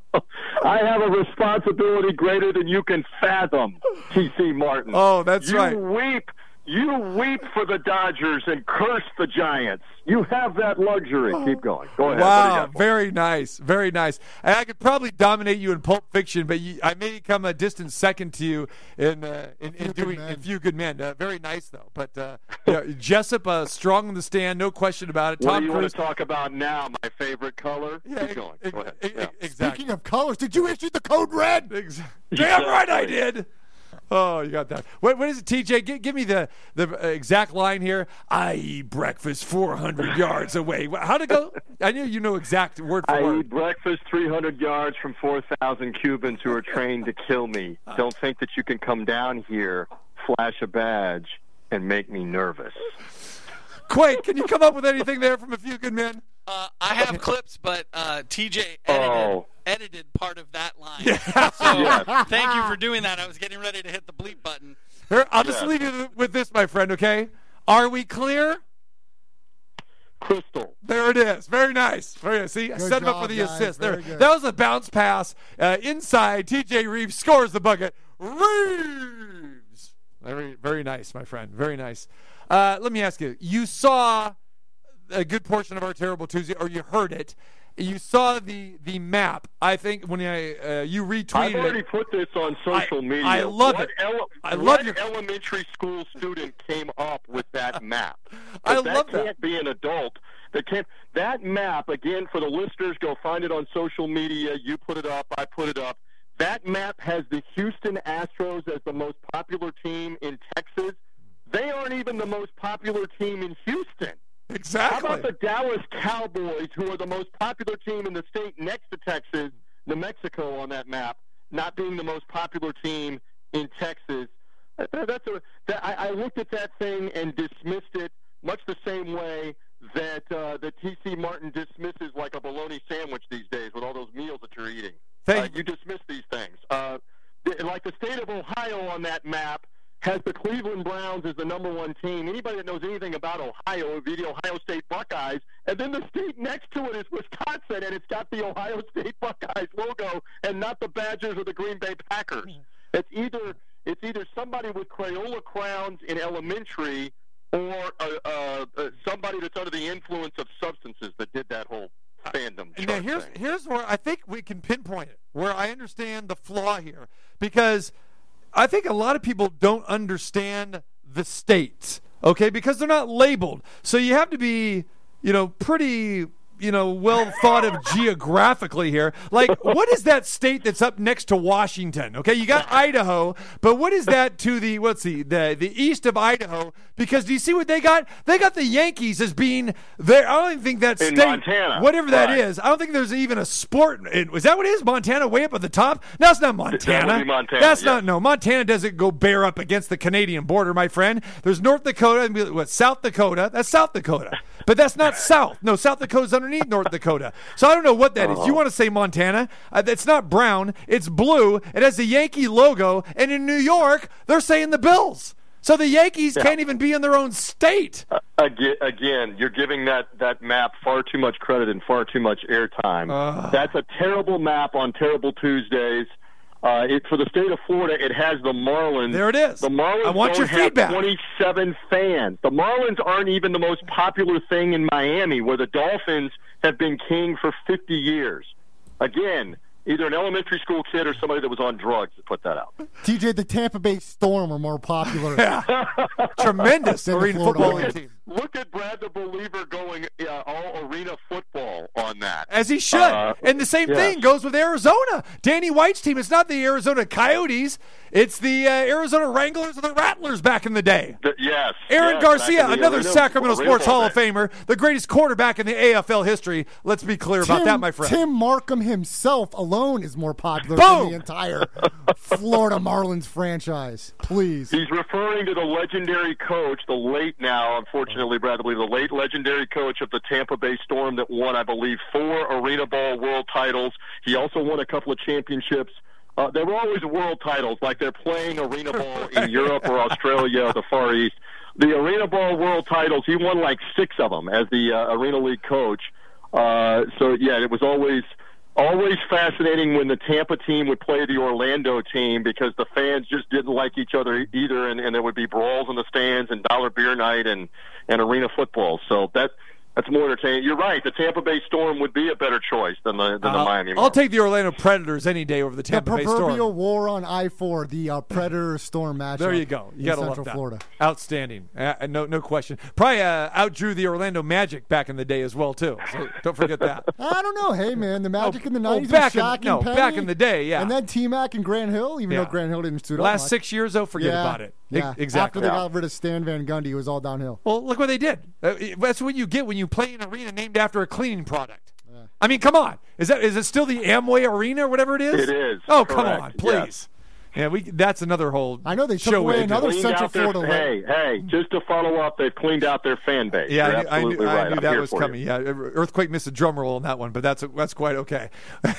I have a responsibility greater than you can fathom, T.C. Martin. Oh, that's you right. weep, you weep for the Dodgers and curse the Giants. You have that luxury. Keep going. Go ahead. What do you Wow, got for me? very nice, very nice. And I could probably dominate you in Pulp Fiction, but you, I may come a distant second to you in uh, in, in doing Men. in Few Good Men. Uh, very nice though. But uh, yeah, [laughs] Jessup, uh, strong in the stand, no question about it. What Tom do you want to talk about now? My favorite color. Yeah, Keep going. ex- Go ahead. ex- Yeah. Exactly. Speaking of colors, did you issue the code red? Ex- Damn right I did. Oh, you got that. What, what is it, TJ? Give, give me the, the uh, exact line here. I eat breakfast 400 yards away. How'd it go? I knew you know exact word for I word. eat breakfast 300 yards from 4,000 Cubans who are trained to kill me. Don't think that you can come down here, flash a badge, and make me nervous. Quake, can you come up with anything there from A Few Good Men? Uh, I have clips, but uh, TJ edited, Oh. edited part of that line. So Yes. thank you for doing that. I was getting ready to hit the bleep button. Here, I'll just Yeah. leave you with this, my friend, okay? Are we clear? Crystal. There it is. Very nice. Very nice. See, I Good set him up for the guys. assist. There. Good. That was a bounce pass. Uh, inside, TJ Rives scores the bucket. Rives. Very, very nice, my friend. Very nice. Uh, let me ask you: You saw a good portion of our terrible Tuesday, or you heard it. You saw the the map. I think when I uh, you retweeted I've already it. put this on social I- media. I love what it. ele- I love your- elementary school student came up with that [laughs] map. I 'Cause love that. that. can't be an adult. That can't. That map again for the listeners. Go find it on social media. You put it up. I put it up. That map has the Houston Astros as the most popular team in Texas. They aren't even the most popular team in Houston. Exactly. How about the Dallas Cowboys, who are the most popular team in the state next to Texas, New Mexico on that map, not being the most popular team in Texas? That's a, that, I, I looked at that thing and dismissed it much the same way that uh, that T.C. Martin dismisses like a bologna sandwich these days with all those meals that you're eating. Thank uh, you dismiss these things. Uh, th- like the state of Ohio on that map has the Cleveland Browns as the number one team. Anybody that knows anything about Ohio would be the Ohio State Buckeyes. And then the state next to it is Wisconsin, and it's got the Ohio State Buckeyes logo and not the Badgers or the Green Bay Packers. It's either it's either somebody with Crayola crowns in elementary or uh, uh, uh, somebody that's under the influence of substances that did that whole fandom. And now here's thing. here's where I think we can pinpoint it, where I understand the flaw here, because I think a lot of people don't understand the states, okay, because they're not labeled. So you have to be, you know, pretty. You know, well thought of geographically here. Like, what is that state that's up next to Washington? Okay, you got Idaho, but what is that to the what's the the, the east of Idaho? Because do you see what they got? They got the Yankees as being there. I don't even think that In state, Montana. whatever that Right. is. I don't think there's even a sport. Is that what it is? Montana way up at the top? No, it's not Montana. be Montana, That's yeah. not no. Montana doesn't go bare up against the Canadian border, my friend. There's North Dakota and what South Dakota. That's South Dakota, but that's not South. No, South Dakota's underneath North Dakota. So I don't know what that is. You want to say Montana? Uh, it's not brown. It's blue. It has the Yankee logo, and in New York, they're saying the Bills. So the Yankees can't even be in their own state. Again, again, you're giving that, that map far too much credit and far too much airtime. That's a terrible map on terrible Tuesdays. Uh, it, for the state of Florida, it has the Marlins. There it is. The Marlins I want don't your feedback. 27 fans. The Marlins aren't even the most popular thing in Miami, where the Dolphins have been king for 50 years. Again, either an elementary school kid or somebody that was on drugs that put that out. TJ, the Tampa Bay Storm are more popular. [laughs] Tremendous Than the arena Florida footballing Marlins. team. Look at Brad the Believer going uh, all arena football on that. As he should. Uh, and the same yes. thing goes with Arizona. Danny White's team, it's not the Arizona Coyotes, it's the uh, Arizona Wranglers or the Rattlers back in the day. Th- yes. Aaron yes, Garcia, back in the another arena- Sacramento arena Sports ball Hall of. Famer, the greatest quarterback in the AFL history. Let's be clear about that, my friend. Tim Marcum himself alone is more popular Boom! than the entire Florida Marlins franchise. Please. He's referring to the legendary coach, the late now, unfortunately, Brad, I believe the late legendary coach of the Tampa Bay Storm that won, I believe, four Arena Ball world titles. He also won a couple of championships. Uh, they were always world titles, like they're playing Arena Ball [laughs] in Europe or Australia or the Far East. The Arena Ball world titles, he won like six of them as the uh, Arena League coach. Uh, so yeah, it was always always fascinating when the Tampa team would play the Orlando team because the fans just didn't like each other either, and, and there would be brawls in the stands and dollar beer night and and arena football. So that that's more entertaining. You're right. The Tampa Bay Storm would be a better choice than the than the Uh, Miami. I'll Marlins. take the Orlando Predators any day over the The Tampa Bay Storm. The proverbial Storm. war on I four, the uh, Predator Storm match. There you go. You gotta Central love that. Florida. Outstanding. Uh, no, no question. Probably uh, outdrew the Orlando Magic back in the day as well too. So don't forget that. [laughs] I don't know. Hey, man, the Magic in the oh, nineties. back in- Shaq and no, Penny, back in the day, yeah. And then T Mac and Grant Hill, even Yeah. though Grant Hill didn't suit up Last much. six years, though, forget Yeah. about it. Yeah. Exactly. After they got rid of Stan Van Gundy, it was all downhill. Well, look what they did. Uh, that's what you get when you play an arena named after a cleaning product. I mean, come on. Is that is it still the Amway Arena or whatever it is? It is, Oh, come correct, on, please. Yeah, we. That's another whole. I know they took show away we could do. another Central out their, Florida. hey, hey, just to follow up, they've cleaned out their fan base. Yeah, You're I I knew, absolutely I right. knew I'm that was for you. coming. Yeah, earthquake missed a drum roll on that one, but that's that's quite okay. [laughs] all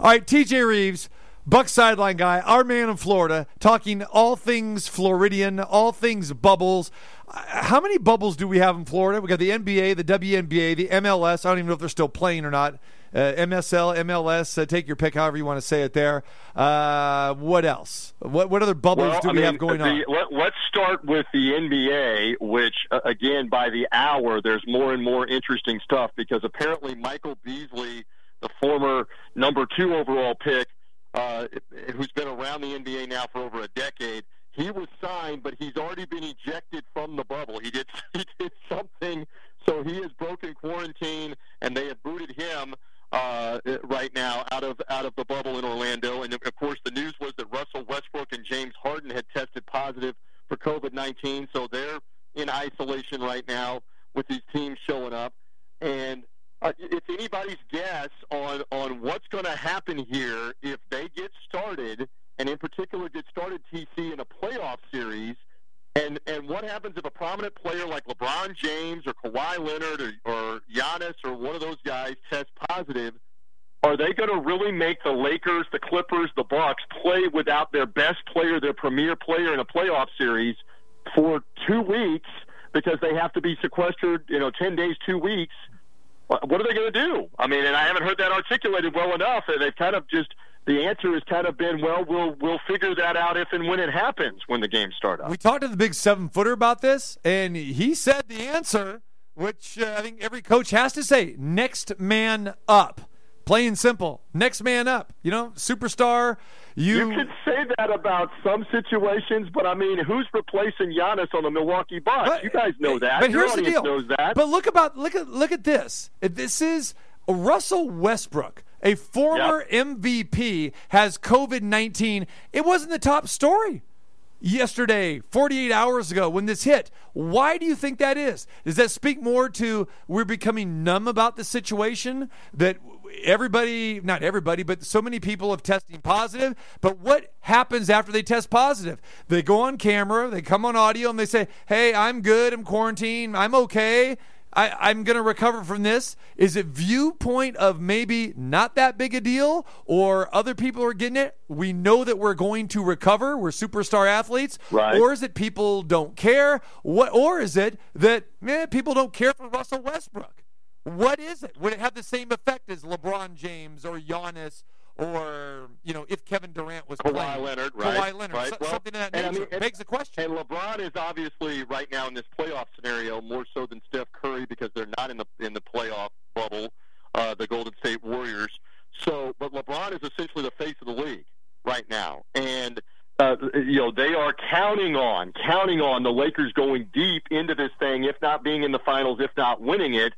right, TJ Rives, Buck sideline guy, our man in Florida, talking all things Floridian, all things bubbles. Uh, How many bubbles do we have in Florida? We got the NBA, the WNBA, the MLS. I don't even know if they're still playing or not. uh, MSL, MLS. Uh, take your pick, however you want to say it. There. Uh, what else? What what other bubbles well, do I we mean, have going the, on? Let, let's start with the NBA, which uh, again by the hour there's more and more interesting stuff because apparently Michael Beasley, the former number two overall pick, uh, who's been around the NBA now for over a decade, he was signed, but he's already been ejected from the bubble. He did he did something, so he has broken quarantine, and they have booted him uh, right now out of out of the bubble in Orlando. And of course, the news was that Russell Westbrook and James Harden had tested positive for COVID nineteen, so they're in isolation right now with these teams showing up. And uh, it's anybody's guess on on what's going to happen here if they get started, and in particular get started TC in a playoff series. And and what happens if a prominent player like LeBron James or Kawhi Leonard or, or Giannis or one of those guys tests positive? Are they going to really make the Lakers, the Clippers, the Bucks play without their best player, their premier player in a playoff series for two weeks because they have to be sequestered, you know, ten days, two weeks? What are they going to do? I mean, and I haven't heard that articulated well enough. And they've kind of just the answer has kind of been, well, we'll we'll figure that out if and when it happens when the games start up. We talked to the big seven footer about this, and he said the answer, which uh, I think every coach has to say: next man up. Plain simple, next man up. You know, superstar. You, you could say that about some situations, but I mean, who's replacing Giannis on the Milwaukee Bucks? But, you guys know that. But Your here's the deal. Knows that. But look about look at look at this. This is Russell Westbrook, a former yep. MVP, has COVID nineteen. It wasn't the top story yesterday, 48 hours ago, when this hit. Why do you think that is? Does that speak more to we're becoming numb about the situation? That everybody, not everybody, but so many people have testing positive. But what happens after they test positive? They go on camera, they come on audio, and they say, Hey, I'm good, I'm quarantined, I'm okay. I, am going to recover from this. Is it viewpoint of maybe not that big a deal, or other people are getting it? We know that we're going to recover. We're superstar athletes, right. or is it people don't care? What, or is it that man, people don't care for Russell Westbrook? What is it? Would it have the same effect as LeBron James or Giannis? Or you know, if Kevin Durant was Kawhi playing, Leonard, right? Kawhi Leonard, right. so, well, something of that and nature I mean, begs the question. And LeBron is obviously right now in this playoff scenario more so than Steph Curry because they're not in the in the playoff bubble, uh, the Golden State Warriors. So, but LeBron is essentially the face of the league right now, and uh, you know they are counting on counting on the Lakers going deep into this thing, if not being in the finals, if not winning it.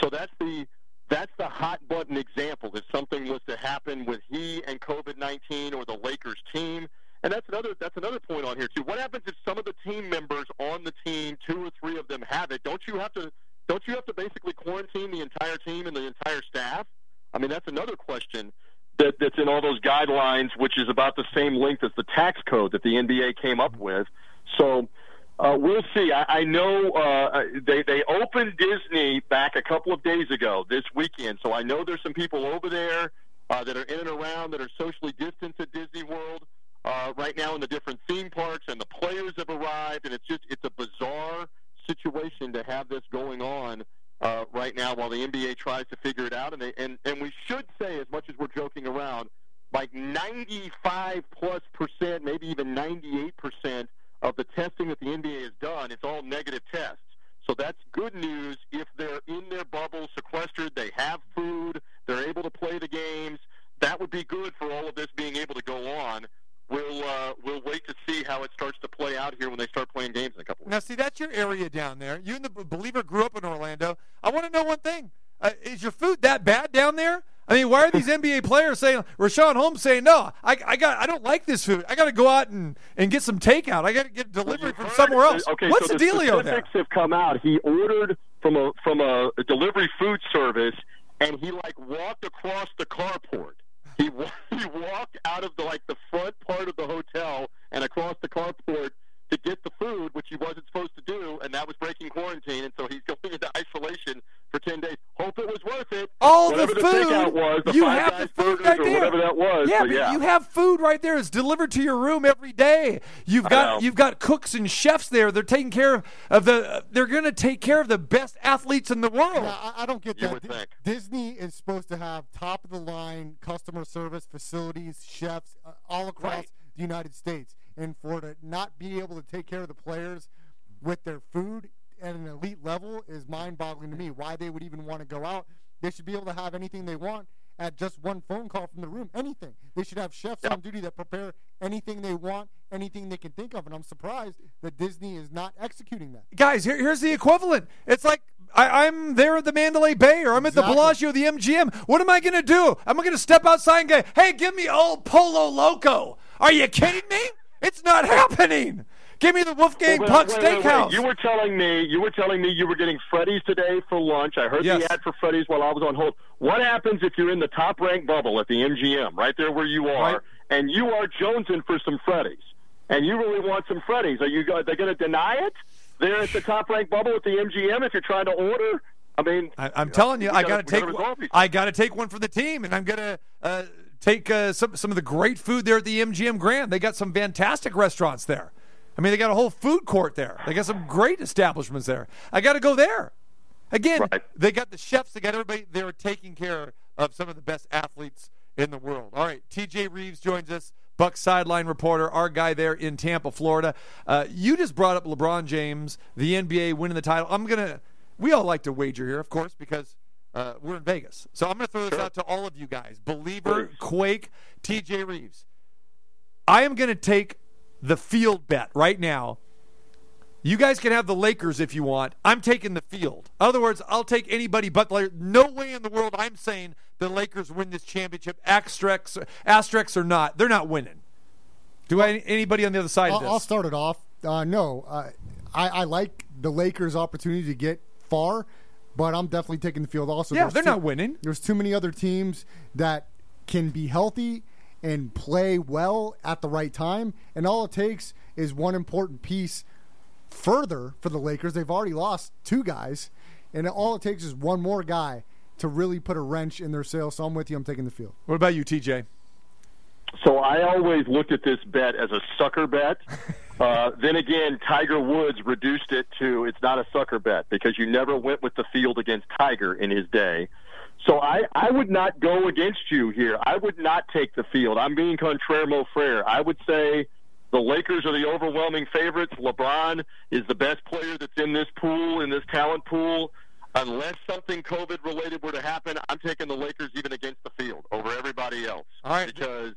So that's the that's the hot button example. If something was to happen with he and COVID nineteen or the Lakers team, and that's another that's another point on here too. What happens if some of the team members on the team, two or three of them, have it? Don't you have to don't you have to basically quarantine the entire team and the entire staff? I mean, that's another question that, that's in all those guidelines, which is about the same length as the tax code that the NBA came up with. So uh, we'll see. I, I know uh, they they opened Disney back a couple of days ago this weekend, so I know there's some people over there uh, that are in and around that are socially distanced at Disney World uh, right now in the different theme parks, and the players have arrived, and it's just it's a bizarre situation to have this going on uh, right now while the NBA tries to figure it out, and they and and we should say as much as we're joking around, like 95 plus percent, maybe even 98 percent of the testing that the NBA has done, it's all negative tests. So that's good news if they're in their bubble, sequestered, they have food, they're able to play the games. That would be good for all of this being able to go on. We'll uh, we'll wait to see how it starts to play out here when they start playing games in a couple. Weeks. Now, see, that's your area down there. You and the believer grew up in Orlando. I want to know one thing: uh, is your food that bad down there? I mean, why are these NBA saying Holmes saying no? I, I got I don't like this food. I got to go out and, and get some takeout. I got to get delivery from somewhere else. Okay, What's so the, the dealio there? Have come out. He ordered from a from a delivery food service, and he like walked across the carport. He [laughs] he walked out of the like the front part of the hotel and across the carport to get the food, which he wasn't supposed to do, and that was breaking quarantine, and so he's going into isolation for ten days. Hope it was worth it. All whatever the the, food. takeout was, the you Five have Guys the food burgers right or there. whatever that was. Yeah, but but yeah. you have food right there. It's delivered to your room every day. You've got you've got cooks and chefs there. They're taking care of, of the. They're going to take care of the best athletes in the world. Yeah, I, I don't get You that. would think. Disney is supposed to have top of the line customer service facilities, chefs uh, all across Right. the United States, and for to not be able to take care of the players with their food at an elite level is mind-boggling to me. Why they would even want to go out? They should be able to have anything they want at just one phone call from the room. Anything. They should have chefs on duty that prepare anything they want, anything they can think of. And I'm surprised that Disney is not executing that. guys, here, here's the equivalent. It's like I, I'm there at the Mandalay Bay or I'm at the Exactly. Bellagio, the MGM. What am I going to do? Am I going to step outside and go, hey, give me old Polo Loco? Are you kidding me? It's not happening. Give me the Wolfgang Wait, Puck wait, wait, wait. Steakhouse. You were telling me you were telling me you were getting Freddy's today for lunch. I heard Yes. the ad for Freddy's while I was on hold. What happens if you're in the top ranked bubble at the MGM, right there where you are, Right. and you are jonesing for some Freddy's, and you really want some Freddy's? Are you are they going to deny it? They're at the top ranked bubble at the MGM if you're trying to order. I mean, I, I'm telling you, I gotta- got to take. one- I got to take one for the team, and I'm gonna uh, take uh, some some of the great food there at the MGM Grand. They got some fantastic restaurants there. I mean, they got a whole food court there. They got some great establishments there. I got to go there. Again, Right. they got the chefs. They got everybody. They're taking care of some of the best athletes in the world. All right, TJ Rives joins us. Buck sideline reporter, our guy there in Tampa, Florida. Uh, you just brought up LeBron James, the NBA winning the title. I'm gonna. We all like to wager here, of course, because uh, we're in Vegas. So I'm gonna throw this out to all of you guys. Believer. Quake, TJ Rives. I am gonna take the field bet right now. You guys can have the Lakers if you want. I'm taking the field. In other words, I'll take anybody but the No way in the world I'm saying the Lakers win this championship. Asterisks, asterisks or not, they're not winning. Do I, anybody on the other side I'll, of this? I'll start it off. Uh, no, uh, I, I like the Lakers' opportunity to get far, but I'm definitely taking the field also. Yeah, There's they're too- not winning. There's too many other teams that can be healthy and play well at the right time, and all it takes is one important piece further for the Lakers. They've already lost two guys, and all it takes is one more guy to really put a wrench in their sails. So I'm with you. I'm taking the field. what about you, TJ? So I always looked at this bet as a sucker bet. [laughs] Uh, then again, Tiger Woods reduced it to it's not a sucker bet because you never went with the field against Tiger in his day. So I, I would not go against you here. I would not take the field. I'm being contraire mo frere. I would say the Lakers are the overwhelming favorites. LeBron is the best player that's in this pool, in this talent pool. Unless something COVID related were to happen, I'm taking the Lakers even against the field over everybody else. All right. Because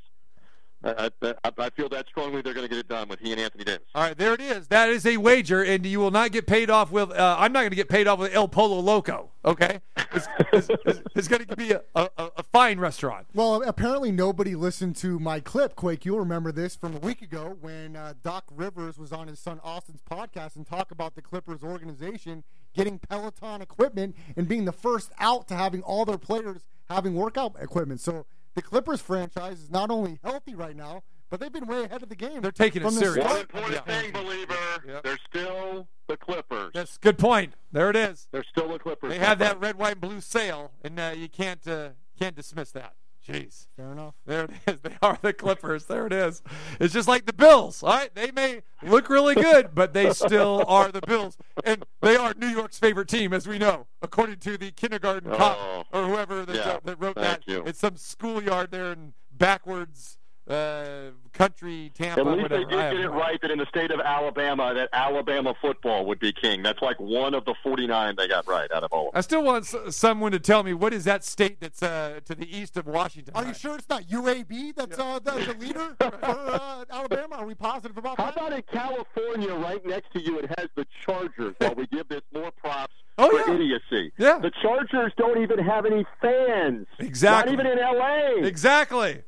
I, I, I feel that strongly they're going to get it done with he and Anthony Davis. All right, there it is. That is a wager, and you will not get paid off with. Uh, I'm not going to get paid off with El Polo Loco. Okay, it's, it's, it's, it's going to be a, a, a fine restaurant. Well, apparently nobody listened to my clip, Quake. You'll remember this from a week ago when uh, Doc Rivers was on his son Austin's podcast and talked about the Clippers organization getting Peloton equipment and being the first out to having all their players having workout equipment. So the Clippers franchise is not only healthy right now, but they've been way ahead of the game. They're taking it from serious. One important Yeah. thing, believer, Yep. they're still the Clippers. That's good point. There it is. They're still the Clippers. They have that red, white, and blue sail, and uh, you can't uh, can't dismiss that. Jeez. Fair enough. There it is. [laughs] They are the Clippers. There it is. It's just like the Bills. All right. They may look really good, but they still [laughs] are the Bills. And they are New York's favorite team, as we know, according to the kindergarten cop Oh. or whoever that, Yeah. that wrote Thank that. you. It's some schoolyard there in backwards uh, country, Tampa, At least whatever. they did get it no right that in the state of Alabama, that Alabama football would be king. That's like one of the 49 they got right out of all of them. I still want s- someone to tell me what is that state that's uh, to the east of Washington. Are you sure it's not UAB that's uh, the, the leader [laughs] for uh, Alabama? Are we positive about How that? about in California, right next to you, it has the Chargers, while we give this more props [laughs] Oh, for yeah. idiocy. Yeah. The Chargers don't even have any fans. Exactly. Not even in L.A. Exactly.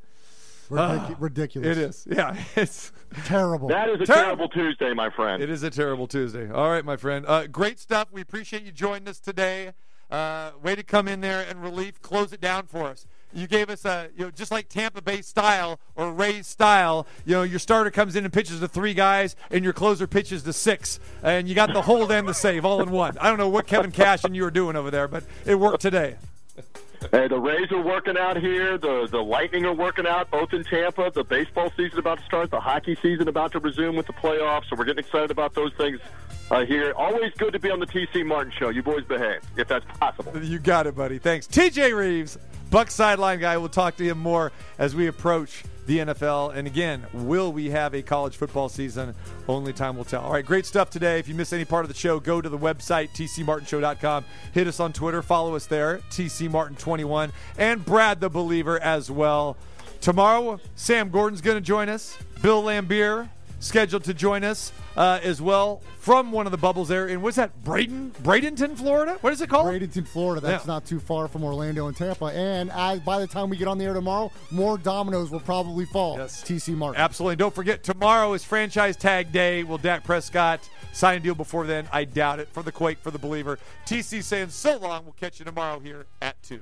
Ridic- ridiculous. It is. Yeah. [laughs] It's. terrible. That is a Terrible. terrible Tuesday, my friend. It is a terrible Tuesday. All right, my friend. Uh, great stuff. We appreciate you joining us today. Uh, way to come in there and relief. Close it down for us. You gave us a, you know, just like Tampa Bay style or Rays style. You know, your starter comes in and pitches to three guys, and your closer pitches to six, and you got the hold and the save all in one. I don't know what Kevin Cash and you were doing over there, but it worked today. Hey, the Rays are working out here. The the Lightning are working out, both in Tampa. The baseball season about to start. The hockey season about to resume with the playoffs. So we're getting excited about those things uh, here. Always good to be on the TC Martin Show. You boys behave, if that's possible. You got it, buddy. Thanks. TJ Rives, Buck sideline guy. We'll talk to him more as we approach the NFL. And again, will we have a college football season? Only time will tell. All right, great stuff today. If you miss any part of the show, go to the website, tcmartinshow.com. Hit us on Twitter. Follow us there, tcmartin21, and Brad the Believer as well. Tomorrow, Sam Gordon's going to join us. Bill Laimbeer scheduled to join us uh, as well from one of the bubbles there. And what's that, Braden, Bradenton, Florida? What is it called? Bradenton, Florida. That's Yeah. not too far from Orlando and Tampa. And by the time we get on the air tomorrow, more dominoes will probably fall. Yes. TC Martin. Absolutely. Don't forget, tomorrow is franchise tag day. Will Dak Prescott sign a deal before then? I doubt it. For the Quake, for the Believer. TC saying so long. We'll catch you tomorrow here at 2.